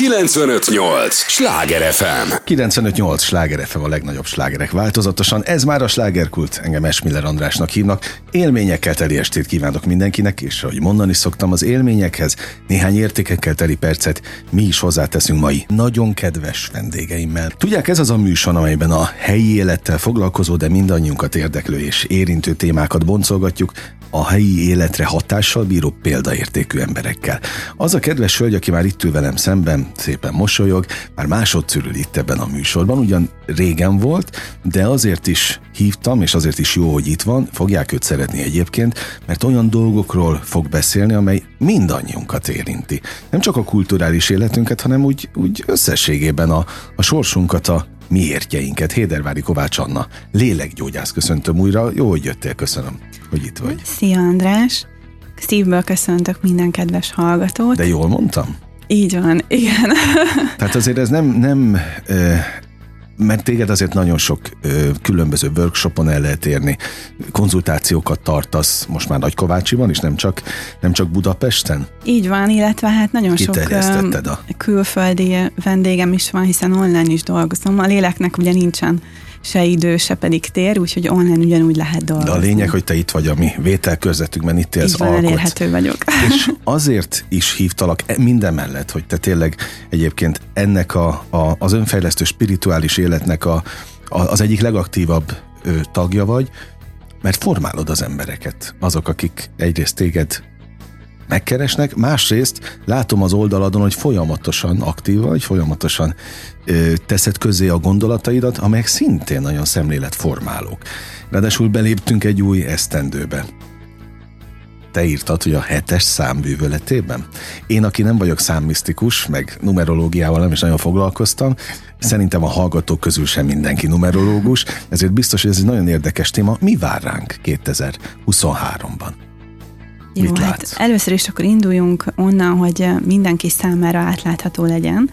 958! Sláger FM! 958! Sláger FM a legnagyobb slágerek változatosan. Ez már a slágerkult, engem Esmiller Andrásnak hívnak. Élményekkel teli estét kívánok mindenkinek, és ahogy mondani szoktam, az élményekhez néhány értékekkel teli percet mi is hozzáteszünk mai nagyon kedves vendégeimmel. Tudják, ez az a műsor, amelyben a helyi élettel foglalkozó, de mindannyiunkat érdeklő és érintő témákat boncolgatjuk, a helyi életre hatással bíró példaértékű emberekkel. Az a kedves hölgy, aki már itt ül velem szemben, szépen mosolyog, már másodszor ül itt ebben a műsorban, ugyan régen volt, de azért is hívtam, és azért is jó, hogy itt van, fogják őt szeretni egyébként, mert olyan dolgokról fog beszélni, amely mindannyiunkat érinti. Nem csak a kulturális életünket, hanem úgy, úgy összességében a, a sorsunkat, a miértjeinket. Hédervári Kovács Anna, lélekgyógyász köszöntöm újra. Jó, hogy jöttél, köszönöm, hogy itt vagy. Szia András! Szívből köszöntök minden kedves hallgatót. De jól mondtam? Így van, igen. Tehát azért ez nem, nem mert téged azért nagyon sok ö, különböző workshopon el lehet érni, konzultációkat tartasz most már Nagykovácsiban is, nem csak, nem csak Budapesten? Így van, illetve hát nagyon sok a... külföldi vendégem is van, hiszen online is dolgozom. A léleknek ugye nincsen se idő, se pedig tér, úgyhogy online ugyanúgy lehet dolgozni. De a lényeg, hogy te itt vagy a mi vételkörzetünkben, itt élsz, van, alkotsz. elérhető vagyok. És azért is hívtalak e- minden mellett, hogy te tényleg egyébként ennek a, a, az önfejlesztő spirituális életnek a, a, az egyik legaktívabb ő, tagja vagy, mert formálod az embereket, azok, akik egyrészt téged megkeresnek, másrészt látom az oldaladon, hogy folyamatosan aktív vagy, folyamatosan ö, teszed közé a gondolataidat, amelyek szintén nagyon szemléletformálók. Ráadásul beléptünk egy új esztendőbe. Te írtad, hogy a hetes szám bűvöletében. Én, aki nem vagyok számmisztikus, meg numerológiával nem is nagyon foglalkoztam, szerintem a hallgatók közül sem mindenki numerológus, ezért biztos, hogy ez egy nagyon érdekes téma. Mi vár ránk 2023-ban? Jó, Mit hát először is akkor induljunk onnan, hogy mindenki számára átlátható legyen,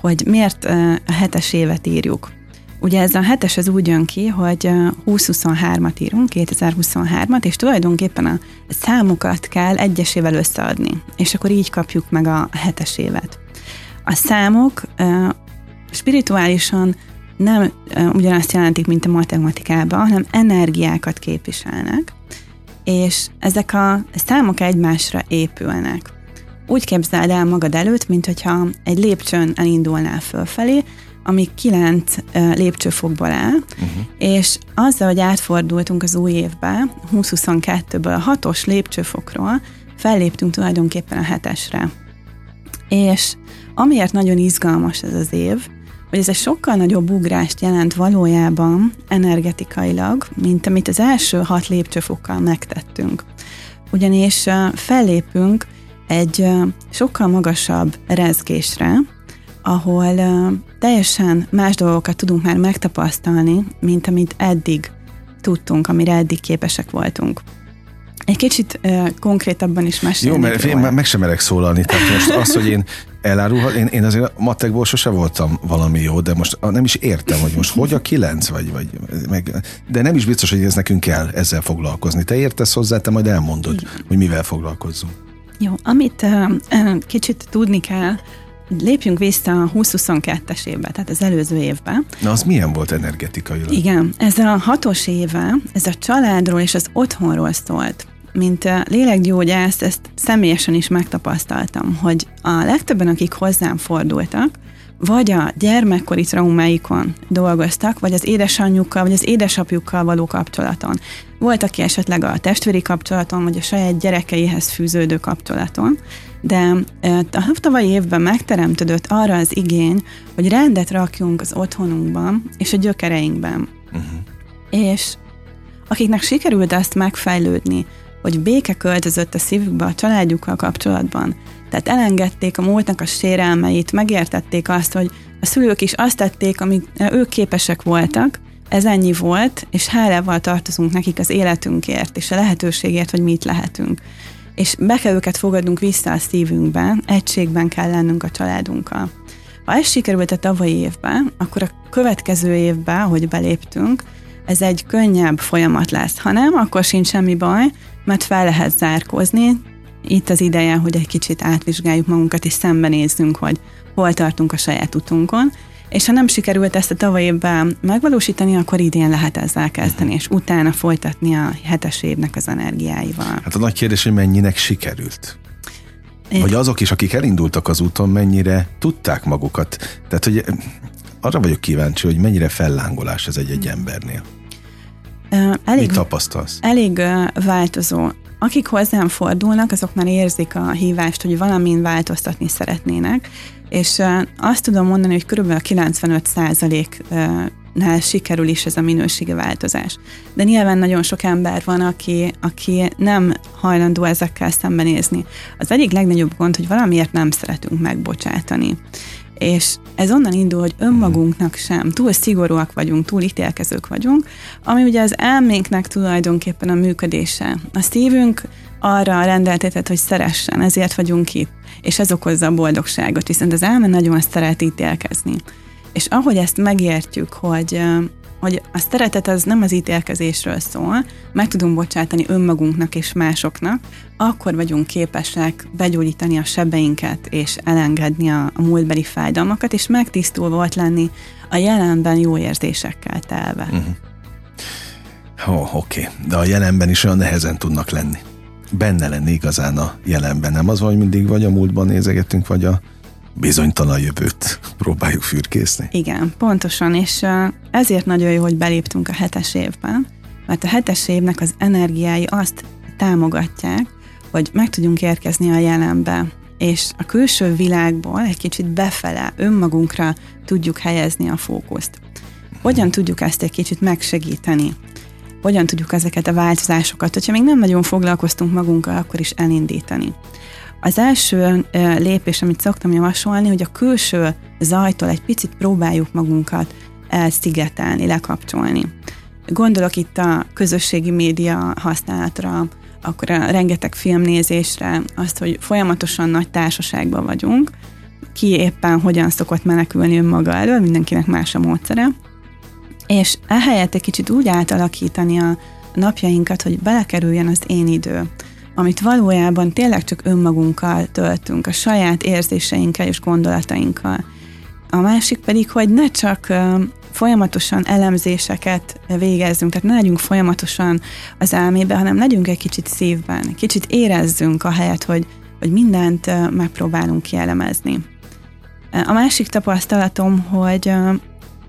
hogy miért a hetes évet írjuk. Ugye ez a hetes az úgy jön ki, hogy 2023-at írunk, 2023-at, és tulajdonképpen a számokat kell egyesével összeadni, és akkor így kapjuk meg a hetes évet. A számok spirituálisan nem ugyanazt jelentik, mint a matematikában, hanem energiákat képviselnek, és ezek a számok egymásra épülnek. Úgy képzeld el magad előtt, mint hogyha egy lépcsőn elindulnál fölfelé, ami kilenc lépcsőfokból áll, uh-huh. és azzal, hogy átfordultunk az új évbe, 2022-ből a hatos lépcsőfokról, felléptünk tulajdonképpen a hetesre. És amiért nagyon izgalmas ez az év, hogy ez egy sokkal nagyobb ugrást jelent valójában energetikailag, mint amit az első hat lépcsőfokkal megtettünk. Ugyanis fellépünk egy sokkal magasabb rezgésre, ahol teljesen más dolgokat tudunk már megtapasztalni, mint amit eddig tudtunk, amire eddig képesek voltunk. Egy kicsit uh, konkrétabban is mesélni. Jó, mert én meg sem merek szólalni. Tehát most az, hogy én elárulhat, én, én azért a matekból sose voltam valami jó, de most nem is értem, hogy most hogy a kilenc, vagy, vagy meg, de nem is biztos, hogy ez nekünk kell ezzel foglalkozni. Te értesz hozzá, te majd elmondod, Igen. hogy mivel foglalkozzunk. Jó, amit uh, kicsit tudni kell, Lépjünk vissza a 2022-es évbe, tehát az előző évbe. Na, az milyen volt energetikailag? Igen, ez a hatos éve, ez a családról és az otthonról szólt mint lélekgyógyász ezt személyesen is megtapasztaltam, hogy a legtöbben, akik hozzám fordultak, vagy a gyermekkori traumáikon dolgoztak, vagy az édesanyjukkal, vagy az édesapjukkal való kapcsolaton. Volt, aki esetleg a testvéri kapcsolaton, vagy a saját gyerekeihez fűződő kapcsolaton, de a tavalyi évben megteremtődött arra az igény, hogy rendet rakjunk az otthonunkban és a gyökereinkben. Uh-huh. És akiknek sikerült azt megfejlődni, hogy béke költözött a szívükbe a családjukkal kapcsolatban. Tehát elengedték a múltnak a sérelmeit, megértették azt, hogy a szülők is azt tették, amit ők képesek voltak, ez ennyi volt, és hálával tartozunk nekik az életünkért, és a lehetőségért, hogy mit lehetünk. És be kell őket fogadnunk vissza a szívünkbe, egységben kell lennünk a családunkkal. Ha ez sikerült a tavalyi évben, akkor a következő évben, hogy beléptünk, ez egy könnyebb folyamat lesz. Ha nem, akkor sincs semmi baj, mert fel lehet zárkózni, itt az ideje, hogy egy kicsit átvizsgáljuk magunkat, és szembenézzünk, hogy hol tartunk a saját utunkon, és ha nem sikerült ezt a tavaly évben megvalósítani, akkor idén lehet ezzel kezdeni, és utána folytatni a hetes évnek az energiáival. Hát a nagy kérdés, hogy mennyinek sikerült? Vagy azok is, akik elindultak az úton, mennyire tudták magukat? Tehát, hogy arra vagyok kíváncsi, hogy mennyire fellángolás ez egy-egy embernél. Elég, Mit tapasztalsz? Elég változó. Akik hozzám fordulnak, azok már érzik a hívást, hogy valamin változtatni szeretnének, és azt tudom mondani, hogy kb. 95 nál sikerül is ez a minőségi változás. De nyilván nagyon sok ember van, aki, aki nem hajlandó ezekkel szembenézni. Az egyik legnagyobb gond, hogy valamiért nem szeretünk megbocsátani. És ez onnan indul, hogy önmagunknak sem, túl szigorúak vagyunk, túl ítélkezők vagyunk, ami ugye az elménknek tulajdonképpen a működése. A szívünk arra rendeltetett, hogy szeressen, ezért vagyunk itt, és ez okozza a boldogságot, viszont az elme nagyon szeret ítélkezni. És ahogy ezt megértjük, hogy, hogy a szeretet az nem az ítélkezésről szól, meg tudunk bocsátani önmagunknak és másoknak, akkor vagyunk képesek begyógyítani a sebeinket, és elengedni a, a múltbeli fájdalmakat, és megtisztulva volt lenni a jelenben jó érzésekkel telve. Uh-huh. Oh, Oké, okay. de a jelenben is olyan nehezen tudnak lenni. Benne lenni igazán a jelenben. Nem az, hogy mindig vagy a múltban nézegetünk, vagy a bizonytalan jövőt próbáljuk fürkészni. Igen, pontosan, és ezért nagyon jó, hogy beléptünk a hetes évben, mert a hetes évnek az energiái azt támogatják, hogy meg tudjunk érkezni a jelenbe, és a külső világból egy kicsit befele, önmagunkra tudjuk helyezni a fókuszt. Hogyan tudjuk ezt egy kicsit megsegíteni? Hogyan tudjuk ezeket a változásokat, hogyha még nem nagyon foglalkoztunk magunkkal, akkor is elindítani? Az első lépés, amit szoktam javasolni, hogy a külső zajtól egy picit próbáljuk magunkat elszigetelni, lekapcsolni. Gondolok itt a közösségi média használatra, akkor a rengeteg filmnézésre, azt, hogy folyamatosan nagy társaságban vagyunk, ki éppen hogyan szokott menekülni önmaga elől, mindenkinek más a módszere, és ehelyett egy kicsit úgy átalakítani a napjainkat, hogy belekerüljen az én idő amit valójában tényleg csak önmagunkkal töltünk, a saját érzéseinkkel és gondolatainkkal. A másik pedig, hogy ne csak folyamatosan elemzéseket végezzünk, tehát ne legyünk folyamatosan az elmébe, hanem legyünk egy kicsit szívben, kicsit érezzünk a helyet, hogy, hogy mindent megpróbálunk kielemezni. A másik tapasztalatom, hogy,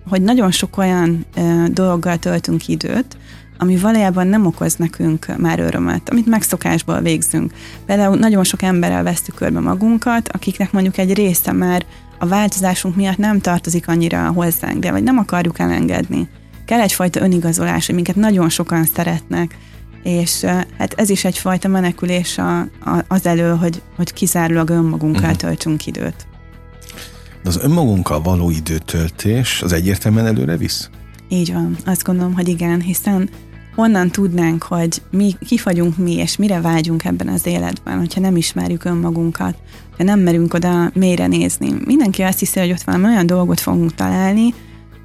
hogy nagyon sok olyan dologgal töltünk időt, ami valójában nem okoz nekünk már örömet, amit megszokásból végzünk. Például nagyon sok emberrel vesztük körbe magunkat, akiknek mondjuk egy része már a változásunk miatt nem tartozik annyira hozzánk, de vagy nem akarjuk elengedni. Kell egyfajta önigazolás, hogy minket nagyon sokan szeretnek, és hát ez is egyfajta menekülés a, a, az elő, hogy, hogy kizárólag önmagunkkal uh-huh. töltsünk időt. De az önmagunkkal való időtöltés az egyértelműen előre visz? Így van, azt gondolom, hogy igen, hiszen honnan tudnánk, hogy mi, ki vagyunk mi, és mire vágyunk ebben az életben, hogyha nem ismerjük önmagunkat, ha nem merünk oda mélyre nézni. Mindenki azt hiszi, hogy ott valami olyan dolgot fogunk találni,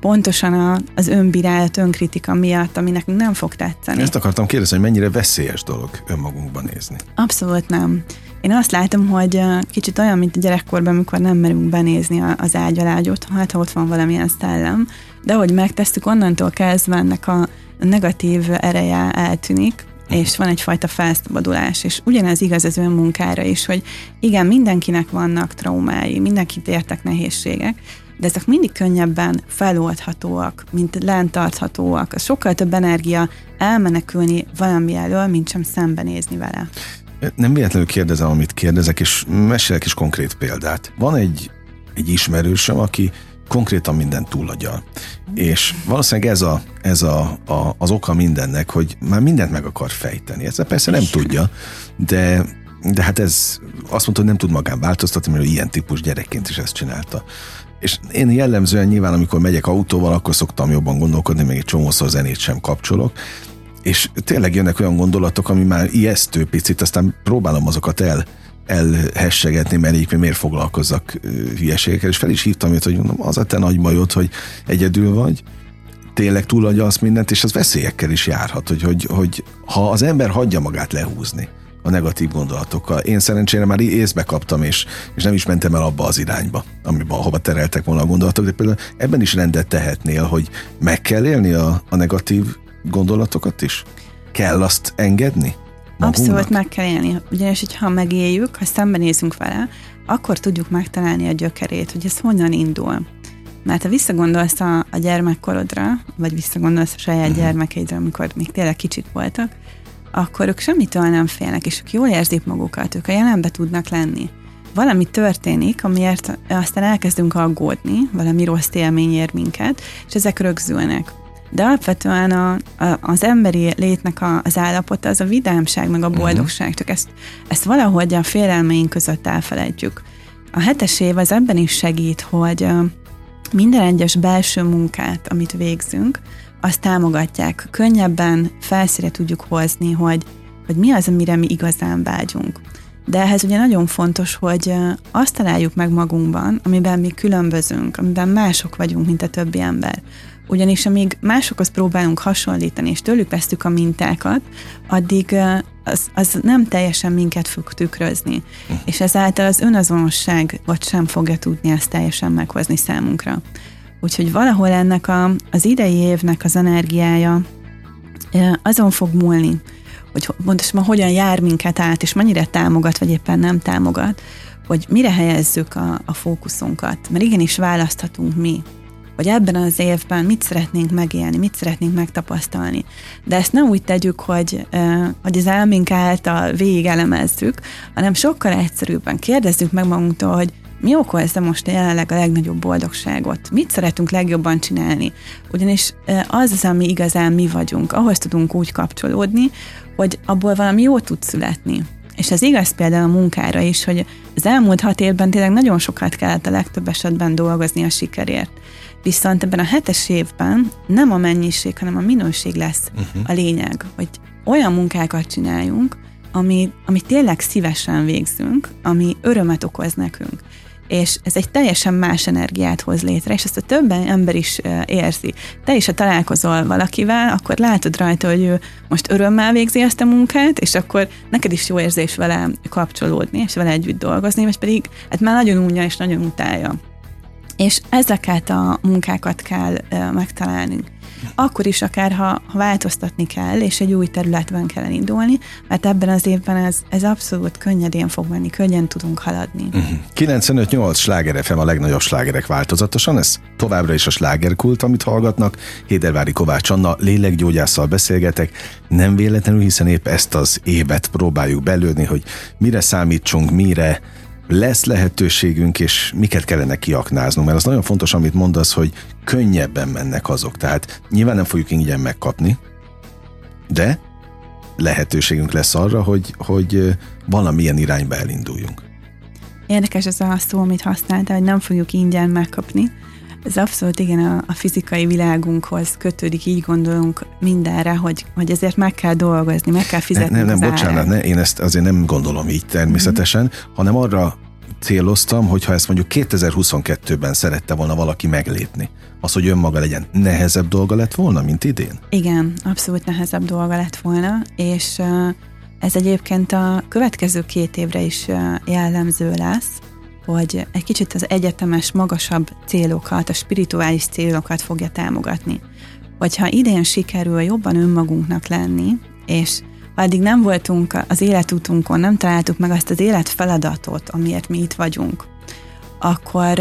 pontosan a, az önbírálat, önkritika miatt, ami nekünk nem fog tetszeni. Ezt akartam kérdezni, hogy mennyire veszélyes dolog önmagunkban nézni. Abszolút nem. Én azt látom, hogy kicsit olyan, mint a gyerekkorban, amikor nem merünk benézni az ágy alá, hogy ott, hát, ha ott van valamilyen szellem, de hogy megtesztük, onnantól kezdve ennek a negatív ereje eltűnik, és van egyfajta felszabadulás, és ugyanez igaz az önmunkára is, hogy igen, mindenkinek vannak traumái, mindenkit értek nehézségek, de ezek mindig könnyebben feloldhatóak, mint lentarthatóak. Sokkal több energia elmenekülni valami elől, mint sem szembenézni vele. Nem véletlenül kérdezem, amit kérdezek, és mesélek is konkrét példát. Van egy, egy ismerősöm, aki konkrétan mindent túlagyal. És valószínűleg ez, a, ez a, a, az oka mindennek, hogy már mindent meg akar fejteni. Ezt persze nem tudja, de, de hát ez azt mondta, hogy nem tud magán változtatni, mert ilyen típus gyerekként is ezt csinálta. És én jellemzően nyilván, amikor megyek autóval, akkor szoktam jobban gondolkodni, még egy csomószor zenét sem kapcsolok, és tényleg jönnek olyan gondolatok, ami már ijesztő picit, aztán próbálom azokat el elhessegetni, mert így miért foglalkozzak hülyeségekkel, és fel is hívtam őt, hogy mondom, az a te nagy bajod, hogy egyedül vagy, tényleg túladja azt mindent, és az veszélyekkel is járhat, hogy, hogy, hogy ha az ember hagyja magát lehúzni, a negatív gondolatokkal. Én szerencsére már észbe kaptam, és, és nem is mentem el abba az irányba, amiben, ahova tereltek volna a gondolatok, de például ebben is rendet tehetnél, hogy meg kell élni a, a negatív gondolatokat is? Kell azt engedni? Magunknak? Abszolút meg kell élni. Ugyanis, hogyha megéljük, ha szembenézünk vele, akkor tudjuk megtalálni a gyökerét, hogy ez honnan indul. Mert ha visszagondolsz a, a gyermekkorodra, vagy visszagondolsz a saját uh-huh. gyermekeidre, amikor még tényleg kicsit voltak, akkor ők semmitől nem félnek, és ők jól érzik magukat, ők a jelenbe tudnak lenni. Valami történik, amiért aztán elkezdünk aggódni, valami rossz élmény ér minket, és ezek rögzülnek. De alapvetően a, a, az emberi létnek a, az állapota az a vidámság, meg a mhm. boldogság, uh-huh. csak ezt, ezt valahogy a félelmeink között elfelejtjük. A hetes év az ebben is segít, hogy minden egyes belső munkát, amit végzünk, azt támogatják. Könnyebben felszíre tudjuk hozni, hogy, hogy mi az, amire mi igazán vágyunk. De ehhez ugye nagyon fontos, hogy azt találjuk meg magunkban, amiben mi különbözünk, amiben mások vagyunk, mint a többi ember. Ugyanis amíg másokhoz próbálunk hasonlítani, és tőlük vesztük a mintákat, addig az, az nem teljesen minket fog tükrözni. Uh. És ezáltal az önazonosság vagy sem fogja tudni ezt teljesen meghozni számunkra. Úgyhogy valahol ennek a, az idei évnek az energiája azon fog múlni, hogy pontosan hogyan jár minket át, és mennyire támogat, vagy éppen nem támogat, hogy mire helyezzük a, a fókuszunkat. Mert igenis választhatunk mi, hogy ebben az évben mit szeretnénk megélni, mit szeretnénk megtapasztalni. De ezt nem úgy tegyük, hogy, hogy az elménk által végig elemezzük, hanem sokkal egyszerűbben kérdezzük meg magunktól, hogy mi okozza most jelenleg a legnagyobb boldogságot? Mit szeretünk legjobban csinálni? Ugyanis az az, ami igazán mi vagyunk, ahhoz tudunk úgy kapcsolódni, hogy abból valami jó tud születni. És ez igaz például a munkára is, hogy az elmúlt hat évben tényleg nagyon sokat kellett a legtöbb esetben dolgozni a sikerért. Viszont ebben a hetes évben nem a mennyiség, hanem a minőség lesz uh-huh. a lényeg, hogy olyan munkákat csináljunk, ami, ami tényleg szívesen végzünk, ami örömet okoz nekünk és ez egy teljesen más energiát hoz létre, és ezt a több ember is érzi. Te is, ha találkozol valakivel, akkor látod rajta, hogy ő most örömmel végzi ezt a munkát, és akkor neked is jó érzés vele kapcsolódni, és vele együtt dolgozni, vagy pedig hát már nagyon unja és nagyon utálja. És ezeket a munkákat kell megtalálni akkor is akár, ha, ha változtatni kell, és egy új területben kell indulni, mert ebben az évben ez, ez abszolút könnyedén fog menni, könnyen tudunk haladni. Uh-huh. Mhm. 95-8 sláger FM a legnagyobb slágerek változatosan, ez továbbra is a slágerkult, amit hallgatnak. Hédervári Kovács Anna lélekgyógyásszal beszélgetek, nem véletlenül, hiszen épp ezt az évet próbáljuk belőni, hogy mire számítsunk, mire lesz lehetőségünk, és miket kellene kiaknáznunk, mert az nagyon fontos, amit mondasz, hogy könnyebben mennek azok. Tehát nyilván nem fogjuk ingyen megkapni, de lehetőségünk lesz arra, hogy, hogy valamilyen irányba elinduljunk. Érdekes ez a szó, amit használtál, hogy nem fogjuk ingyen megkapni. Ez abszolút igen a, a fizikai világunkhoz kötődik, így gondolunk mindenre, hogy, hogy ezért meg kell dolgozni, meg kell fizetni. Nem, nem, nem bocsánat, ne, én ezt azért nem gondolom így természetesen, mm-hmm. hanem arra céloztam, hogy ha ezt mondjuk 2022-ben szerette volna valaki meglépni, az, hogy önmaga legyen, nehezebb dolga lett volna, mint idén? Igen, abszolút nehezebb dolga lett volna, és ez egyébként a következő két évre is jellemző lesz, hogy egy kicsit az egyetemes, magasabb célokat, a spirituális célokat fogja támogatni. Hogyha idén sikerül jobban önmagunknak lenni, és ha eddig nem voltunk az életútunkon, nem találtuk meg azt az életfeladatot, amiért mi itt vagyunk, akkor,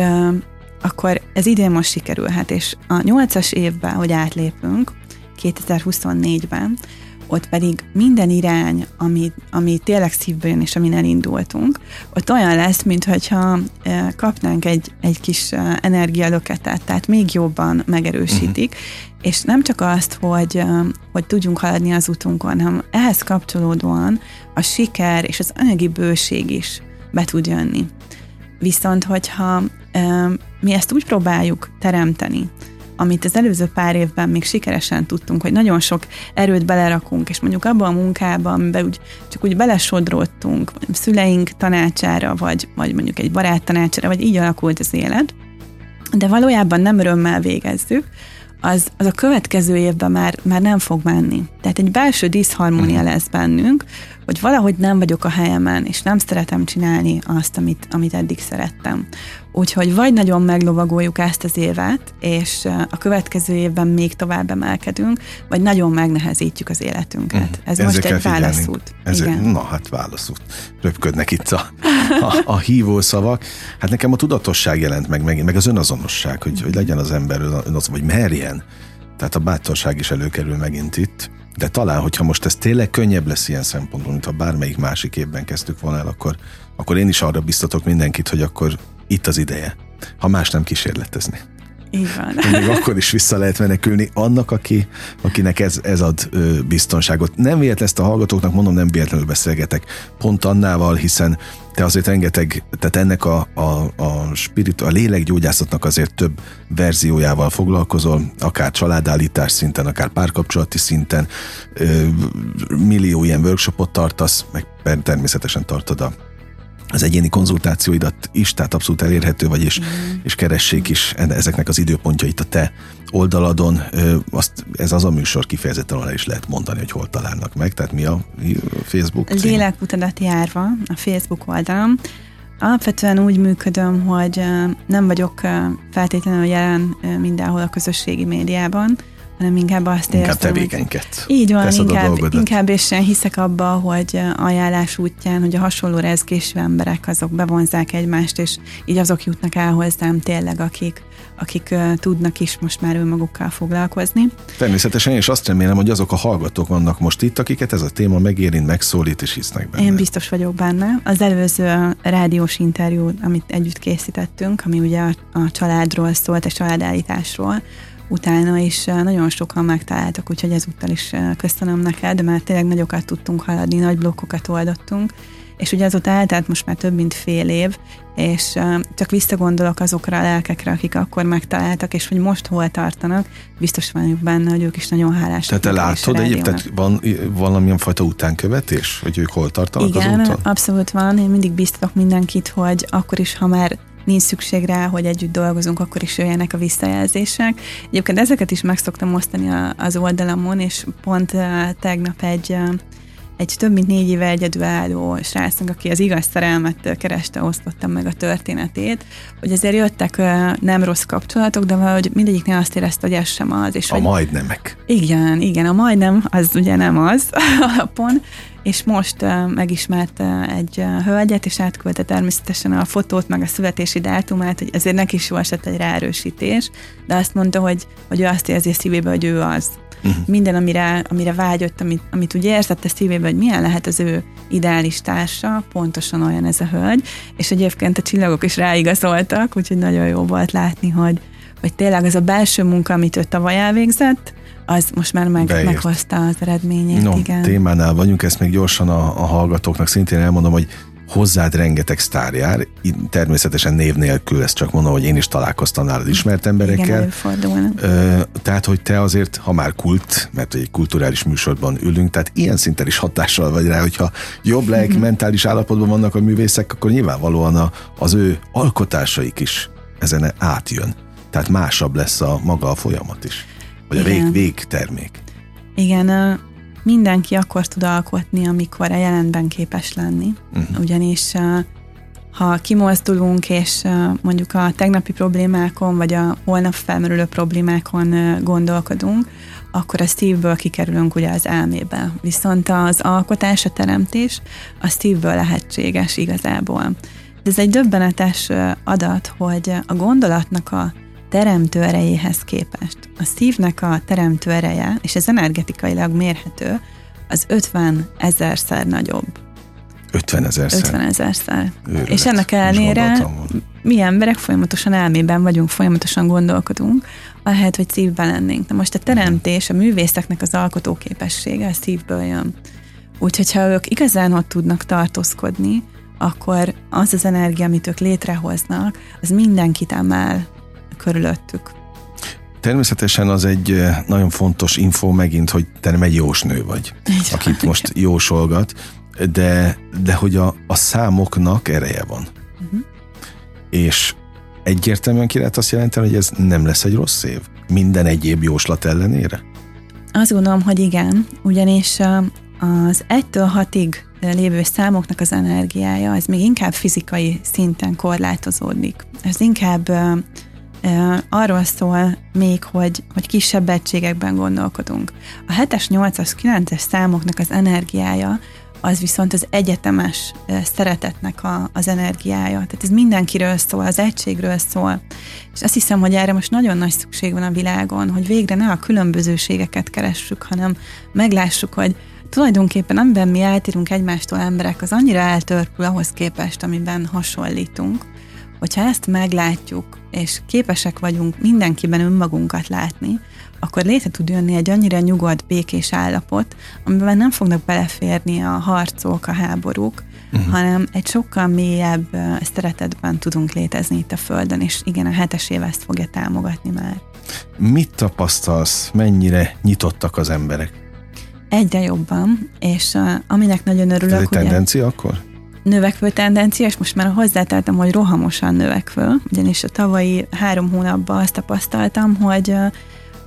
akkor ez idén most sikerülhet, és a nyolcas évben, hogy átlépünk, 2024-ben, ott pedig minden irány, ami, ami tényleg szívből jön, és amin elindultunk, ott olyan lesz, mintha e, kapnánk egy, egy kis e, energialöketet, tehát még jobban megerősítik, uh-huh. és nem csak azt, hogy, e, hogy tudjunk haladni az utunkon, hanem ehhez kapcsolódóan a siker és az anyagi bőség is be tud jönni. Viszont, hogyha mi ezt úgy próbáljuk teremteni, amit az előző pár évben még sikeresen tudtunk, hogy nagyon sok erőt belerakunk, és mondjuk abban a munkában, amiben úgy, csak úgy belesodródtunk, szüleink tanácsára, vagy, vagy mondjuk egy barát tanácsára, vagy így alakult az élet, de valójában nem örömmel végezzük, az, az a következő évben már, már nem fog menni. Tehát egy belső diszharmónia mhm. lesz bennünk, hogy valahogy nem vagyok a helyemen, és nem szeretem csinálni azt, amit, amit eddig szerettem. Úgyhogy vagy nagyon meglovagoljuk ezt az évet, és a következő évben még tovább emelkedünk, vagy nagyon megnehezítjük az életünket. Mm, Ez most egy válaszút. Ezek, Igen. Na hát válaszút. Röpködnek itt a, a, a hívó szavak. Hát nekem a tudatosság jelent meg megint, meg az önazonosság, hogy, hogy legyen az ember önaz, vagy merjen. Tehát a bátorság is előkerül megint itt. De talán, hogyha most ez tényleg könnyebb lesz ilyen szempontból, mint ha bármelyik másik évben kezdtük volna el, akkor, akkor én is arra biztatok mindenkit, hogy akkor itt az ideje, ha más nem kísérletezni. Így van. Még akkor is vissza lehet menekülni annak, aki, akinek ez, ez ad ö, biztonságot. Nem véletlen ezt a hallgatóknak, mondom, nem véletlenül beszélgetek pont annával, hiszen te azért rengeteg, tehát ennek a, a, a, spirit, a lélekgyógyászatnak azért több verziójával foglalkozol, akár családállítás szinten, akár párkapcsolati szinten, ö, millió ilyen workshopot tartasz, meg természetesen tartod a az egyéni konzultációidat is, tehát abszolút elérhető vagy, és, mm. és keressék is ezeknek az időpontjait a te oldaladon. Azt, ez az a műsor kifejezetten alá is lehet mondani, hogy hol találnak meg, tehát mi a Facebook cím? Lélekutadat járva a Facebook oldalam. Alapvetően úgy működöm, hogy nem vagyok feltétlenül jelen mindenhol a közösségi médiában, hanem inkább azt inkább érzem, tevékenyket. Így van, inkább, inkább és hiszek abba, hogy ajánlás útján, hogy a hasonló rezgésű emberek azok bevonzák egymást, és így azok jutnak el hozzám tényleg, akik, akik uh, tudnak is most már önmagukkal foglalkozni. Természetesen, és azt remélem, hogy azok a hallgatók vannak most itt, akiket ez a téma megérint, megszólít és hisznek benne. Én biztos vagyok benne. Az előző rádiós interjú, amit együtt készítettünk, ami ugye a, a családról szólt, a családállításról, utána is nagyon sokan megtaláltak, úgyhogy ezúttal is köszönöm neked, mert tényleg nagyokat tudtunk haladni, nagy blokkokat oldottunk, és ugye azóta eltelt most már több mint fél év, és csak visszagondolok azokra a lelkekre, akik akkor megtaláltak, és hogy most hol tartanak, biztos vagyok benne, hogy ők is nagyon hálásak. Tehát te látod egyébként, tehát van valamilyen fajta utánkövetés, hogy ők hol tartanak Igen, az úton? abszolút van. Én mindig biztatok mindenkit, hogy akkor is, ha már nincs szükség rá, hogy együtt dolgozunk, akkor is jöjjenek a visszajelzések. Egyébként ezeket is meg szoktam osztani az oldalamon, és pont tegnap egy egy több mint négy éve egyedülálló srácnak, aki az igaz szerelmet kereste, osztottam meg a történetét, hogy azért jöttek nem rossz kapcsolatok, de valahogy mindegyiknél azt érezte, hogy ez sem az. És a hogy, majdnemek. Igen, igen, a majdnem az ugye nem az alapon, és most uh, megismerte egy uh, hölgyet, és átküldte természetesen a fotót, meg a születési dátumát, hogy azért neki is jó esett egy ráerősítés, de azt mondta, hogy, hogy ő azt érzi a szívébe, hogy ő az. Uh-huh. Minden, amire, amire vágyott, amit, amit úgy érzett a szívébe, hogy milyen lehet az ő ideális társa, pontosan olyan ez a hölgy, és egyébként a csillagok is ráigazoltak, úgyhogy nagyon jó volt látni, hogy, hogy tényleg az a belső munka, amit ő tavaly elvégzett, az most már meg, meghozta az eredményét. No, igen. témánál vagyunk, ezt még gyorsan a, a hallgatóknak szintén elmondom, hogy hozzád rengeteg sztár jár, természetesen név nélkül, ezt csak mondom, hogy én is találkoztam nálad ismert emberekkel. Igen, tehát, hogy te azért, ha már kult, mert egy kulturális műsorban ülünk, tehát ilyen szinten is hatással vagy rá, hogyha jobb lelki, mentális állapotban vannak a művészek, akkor nyilvánvalóan a, az ő alkotásaik is ezen átjön. Tehát másabb lesz a maga a folyamat is. Vagy Igen. a vég, végtermék. Igen, mindenki akkor tud alkotni, amikor a jelenben képes lenni. Uh-huh. Ugyanis ha kimozdulunk, és mondjuk a tegnapi problémákon, vagy a holnap felmerülő problémákon gondolkodunk, akkor a szívből kikerülünk ugye az elmébe. Viszont az alkotás, a teremtés a szívből lehetséges igazából. De ez egy döbbenetes adat, hogy a gondolatnak a teremtő erejéhez képest a szívnek a teremtő ereje, és ez energetikailag mérhető, az 50 ezerszer nagyobb. 50 ezerszer? 50 ezerszer. És ennek ellenére mi emberek folyamatosan elmében vagyunk, folyamatosan gondolkodunk, ahelyett, hogy szívben lennénk. Na most a teremtés, a művészeknek az alkotóképessége a szívből jön. Úgyhogy ha ők igazán ott tudnak tartózkodni, akkor az az energia, amit ők létrehoznak, az mindenkit emel körülöttük. Természetesen az egy nagyon fontos info megint, hogy te nem egy jósnő vagy, Így akit van. most jósolgat, de, de hogy a, a számoknak ereje van. Uh-huh. És egyértelműen ki lehet azt jelenteni, hogy ez nem lesz egy rossz év? Minden egyéb jóslat ellenére? Azt gondolom, hogy igen, ugyanis az 1-től 6-ig lévő számoknak az energiája, az még inkább fizikai szinten korlátozódik. Ez inkább arról szól még, hogy, hogy kisebb egységekben gondolkodunk. A 7-es, 8-as, 9-es számoknak az energiája az viszont az egyetemes szeretetnek a, az energiája. Tehát ez mindenkiről szól, az egységről szól. És azt hiszem, hogy erre most nagyon nagy szükség van a világon, hogy végre ne a különbözőségeket keressük, hanem meglássuk, hogy tulajdonképpen amiben mi eltérünk egymástól emberek, az annyira eltörpül ahhoz képest, amiben hasonlítunk, hogyha ezt meglátjuk, és képesek vagyunk mindenkiben önmagunkat látni, akkor létre tud jönni egy annyira nyugodt, békés állapot, amiben nem fognak beleférni a harcok, a háborúk, uh-huh. hanem egy sokkal mélyebb szeretetben tudunk létezni itt a Földön, és igen, a hetes év ezt fogja támogatni már. Mit tapasztalsz, mennyire nyitottak az emberek? Egyre jobban, és uh, aminek nagyon örülök. Ez egy tendencia ugye, akkor? Növekvő tendencia, és most már hozzáteltem, hogy rohamosan növekvő, ugyanis a tavalyi három hónapban azt tapasztaltam, hogy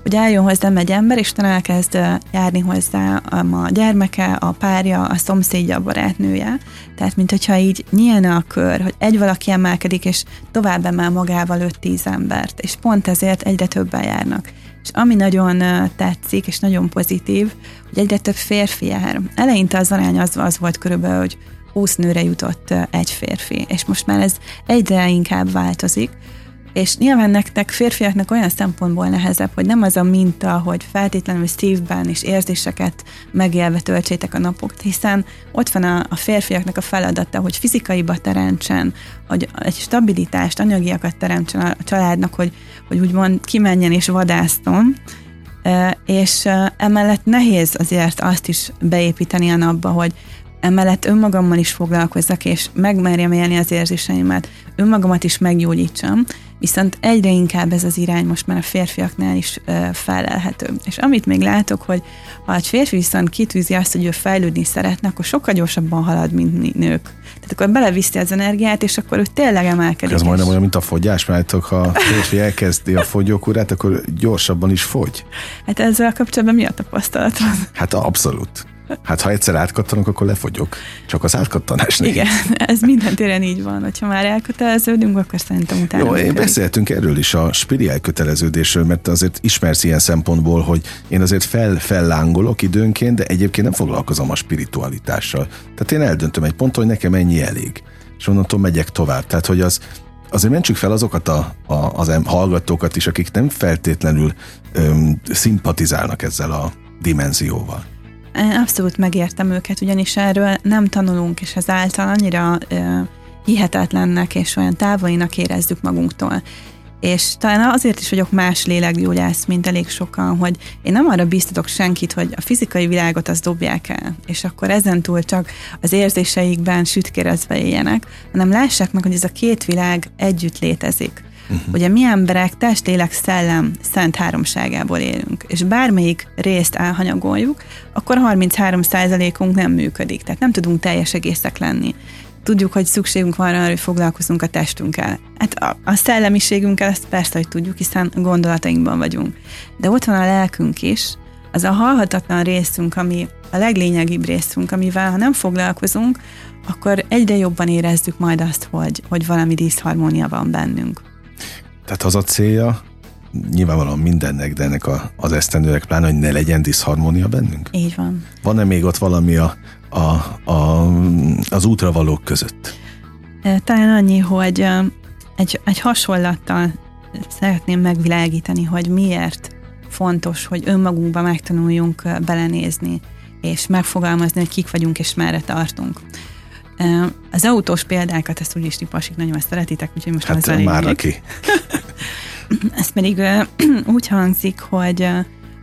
hogy eljön hozzám egy ember, és talán elkezd járni hozzá a gyermeke, a párja, a szomszédja, a barátnője. Tehát, mint hogyha így nyílna a kör, hogy egy valaki emelkedik, és tovább emel magával 5-10 embert, és pont ezért egyre többen járnak. És ami nagyon tetszik, és nagyon pozitív, hogy egyre több férfi jár. Eleinte az arány az, az volt körülbelül, hogy 20 nőre jutott egy férfi, és most már ez egyre inkább változik, és nyilván nektek férfiaknak olyan szempontból nehezebb, hogy nem az a minta, hogy feltétlenül szívben és érzéseket megélve töltsétek a napokat, hiszen ott van a, a férfiaknak a feladata, hogy fizikaiba teremtsen, hogy egy stabilitást, anyagiakat teremtsen a családnak, hogy, hogy úgymond kimenjen és vadászton, és emellett nehéz azért azt is beépíteni a napba, hogy emellett önmagammal is foglalkozzak, és megmerjem élni az érzéseimet, önmagamat is meggyógyítsam, viszont egyre inkább ez az irány most már a férfiaknál is ö, felelhető. És amit még látok, hogy ha egy férfi viszont kitűzi azt, hogy ő fejlődni szeretne, akkor sokkal gyorsabban halad, mint mi nők. Tehát akkor beleviszi az energiát, és akkor ő tényleg emelkedik. Ez majdnem olyan, mint a fogyás, mert ha a férfi elkezdi a fogyókurát, akkor gyorsabban is fogy. Hát ezzel kapcsolatban mi a tapasztalatod? Hát abszolút. Hát ha egyszer átkattanok, akkor lefogyok. Csak az átkattanás nehéz. Igen, ez minden téren így van. Hogyha már elköteleződünk, akkor szerintem utána. Jó, én beszéltünk erről is a spiri elköteleződésről, mert azért ismersz ilyen szempontból, hogy én azért fel, fellángolok időnként, de egyébként nem foglalkozom a spiritualitással. Tehát én eldöntöm egy ponton, hogy nekem ennyi elég. És onnantól megyek tovább. Tehát, hogy az, azért mentsük fel azokat a, a, az hallgatókat is, akik nem feltétlenül öm, szimpatizálnak ezzel a dimenzióval. Abszolút megértem őket, ugyanis erről nem tanulunk, és ezáltal annyira hihetetlennek és olyan távolinak érezzük magunktól. És talán azért is vagyok más lélekgyógyász, mint elég sokan, hogy én nem arra biztatok senkit, hogy a fizikai világot azt dobják el, és akkor ezentúl csak az érzéseikben sütkérezve éljenek, hanem lássák meg, hogy ez a két világ együtt létezik. Uh-huh. Ugye mi emberek test, lélek, szellem szent háromságából élünk, és bármelyik részt elhanyagoljuk, akkor 33%-unk nem működik, tehát nem tudunk teljes egészek lenni. Tudjuk, hogy szükségünk van arra, hogy foglalkozunk a testünkkel. Hát a, a szellemiségünkkel ezt persze, hogy tudjuk, hiszen gondolatainkban vagyunk. De ott van a lelkünk is, az a halhatatlan részünk, ami a leglényegibb részünk, amivel ha nem foglalkozunk, akkor egyre jobban érezzük majd azt, hogy, hogy valami diszharmónia van bennünk. Tehát az a célja, nyilvánvalóan mindennek, de ennek a, az esztendőnek pláne, hogy ne legyen diszharmónia bennünk? Így van. Van-e még ott valami a, a, a, az útravalók között? Talán annyi, hogy egy, egy hasonlattal szeretném megvilágítani, hogy miért fontos, hogy önmagunkba megtanuljunk belenézni, és megfogalmazni, hogy kik vagyunk és merre tartunk. Az autós példákat, ezt úgyis ti pasik nagyon szeretitek, úgyhogy most hát az már aki. Ez pedig úgy hangzik, hogy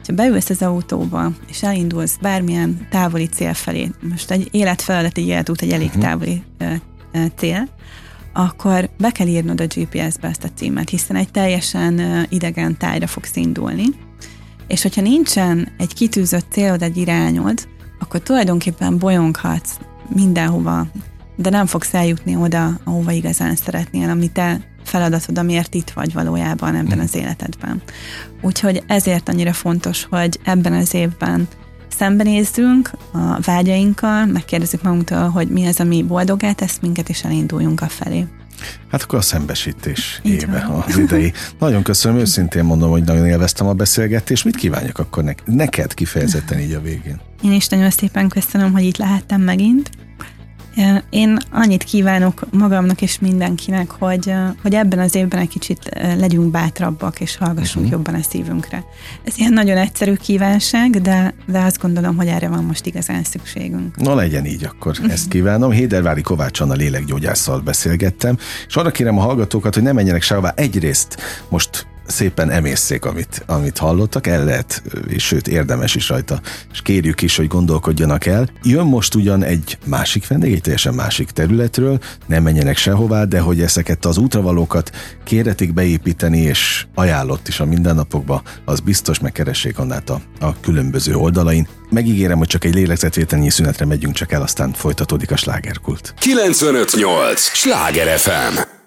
ha beülsz az autóba, és elindulsz bármilyen távoli cél felé, most egy életfeladat, egy életút, egy elég uh-huh. távoli cél, akkor be kell írnod a GPS-be ezt a címet, hiszen egy teljesen idegen tájra fogsz indulni, és hogyha nincsen egy kitűzött célod, egy irányod, akkor tulajdonképpen bolyonghatsz mindenhova, de nem fogsz eljutni oda, ahova igazán szeretnél, ami te feladatod, amiért itt vagy valójában ebben az életedben. Úgyhogy ezért annyira fontos, hogy ebben az évben szembenézzünk a vágyainkkal, megkérdezzük magunktól, hogy mi az, ami boldogá tesz minket, és elinduljunk a felé. Hát akkor a szembesítés Így éve van. az idei. Nagyon köszönöm, őszintén mondom, hogy nagyon élveztem a beszélgetést. Mit kívánjak akkor ne- neked kifejezetten így a végén? Én is nagyon szépen köszönöm, hogy itt lehettem megint. Én annyit kívánok magamnak és mindenkinek, hogy, hogy ebben az évben egy kicsit legyünk bátrabbak, és hallgassunk uh-huh. jobban a szívünkre. Ez ilyen nagyon egyszerű kívánság, de, de azt gondolom, hogy erre van most igazán szükségünk. Na legyen így, akkor ezt kívánom. Hédervári Kovács Anna lélekgyógyásszal beszélgettem, és arra kérem a hallgatókat, hogy ne menjenek sehová. Egyrészt most szépen emészszék, amit, amit hallottak, el lehet, és sőt érdemes is rajta, és kérjük is, hogy gondolkodjanak el. Jön most ugyan egy másik vendég, egy teljesen másik területről, nem menjenek sehová, de hogy ezeket az útravalókat kéretik beépíteni, és ajánlott is a mindennapokba, az biztos megkeressék annát a, a különböző oldalain. Megígérem, hogy csak egy lélegzetvételnyi szünetre megyünk csak el, aztán folytatódik a slágerkult. 958! Sláger FM!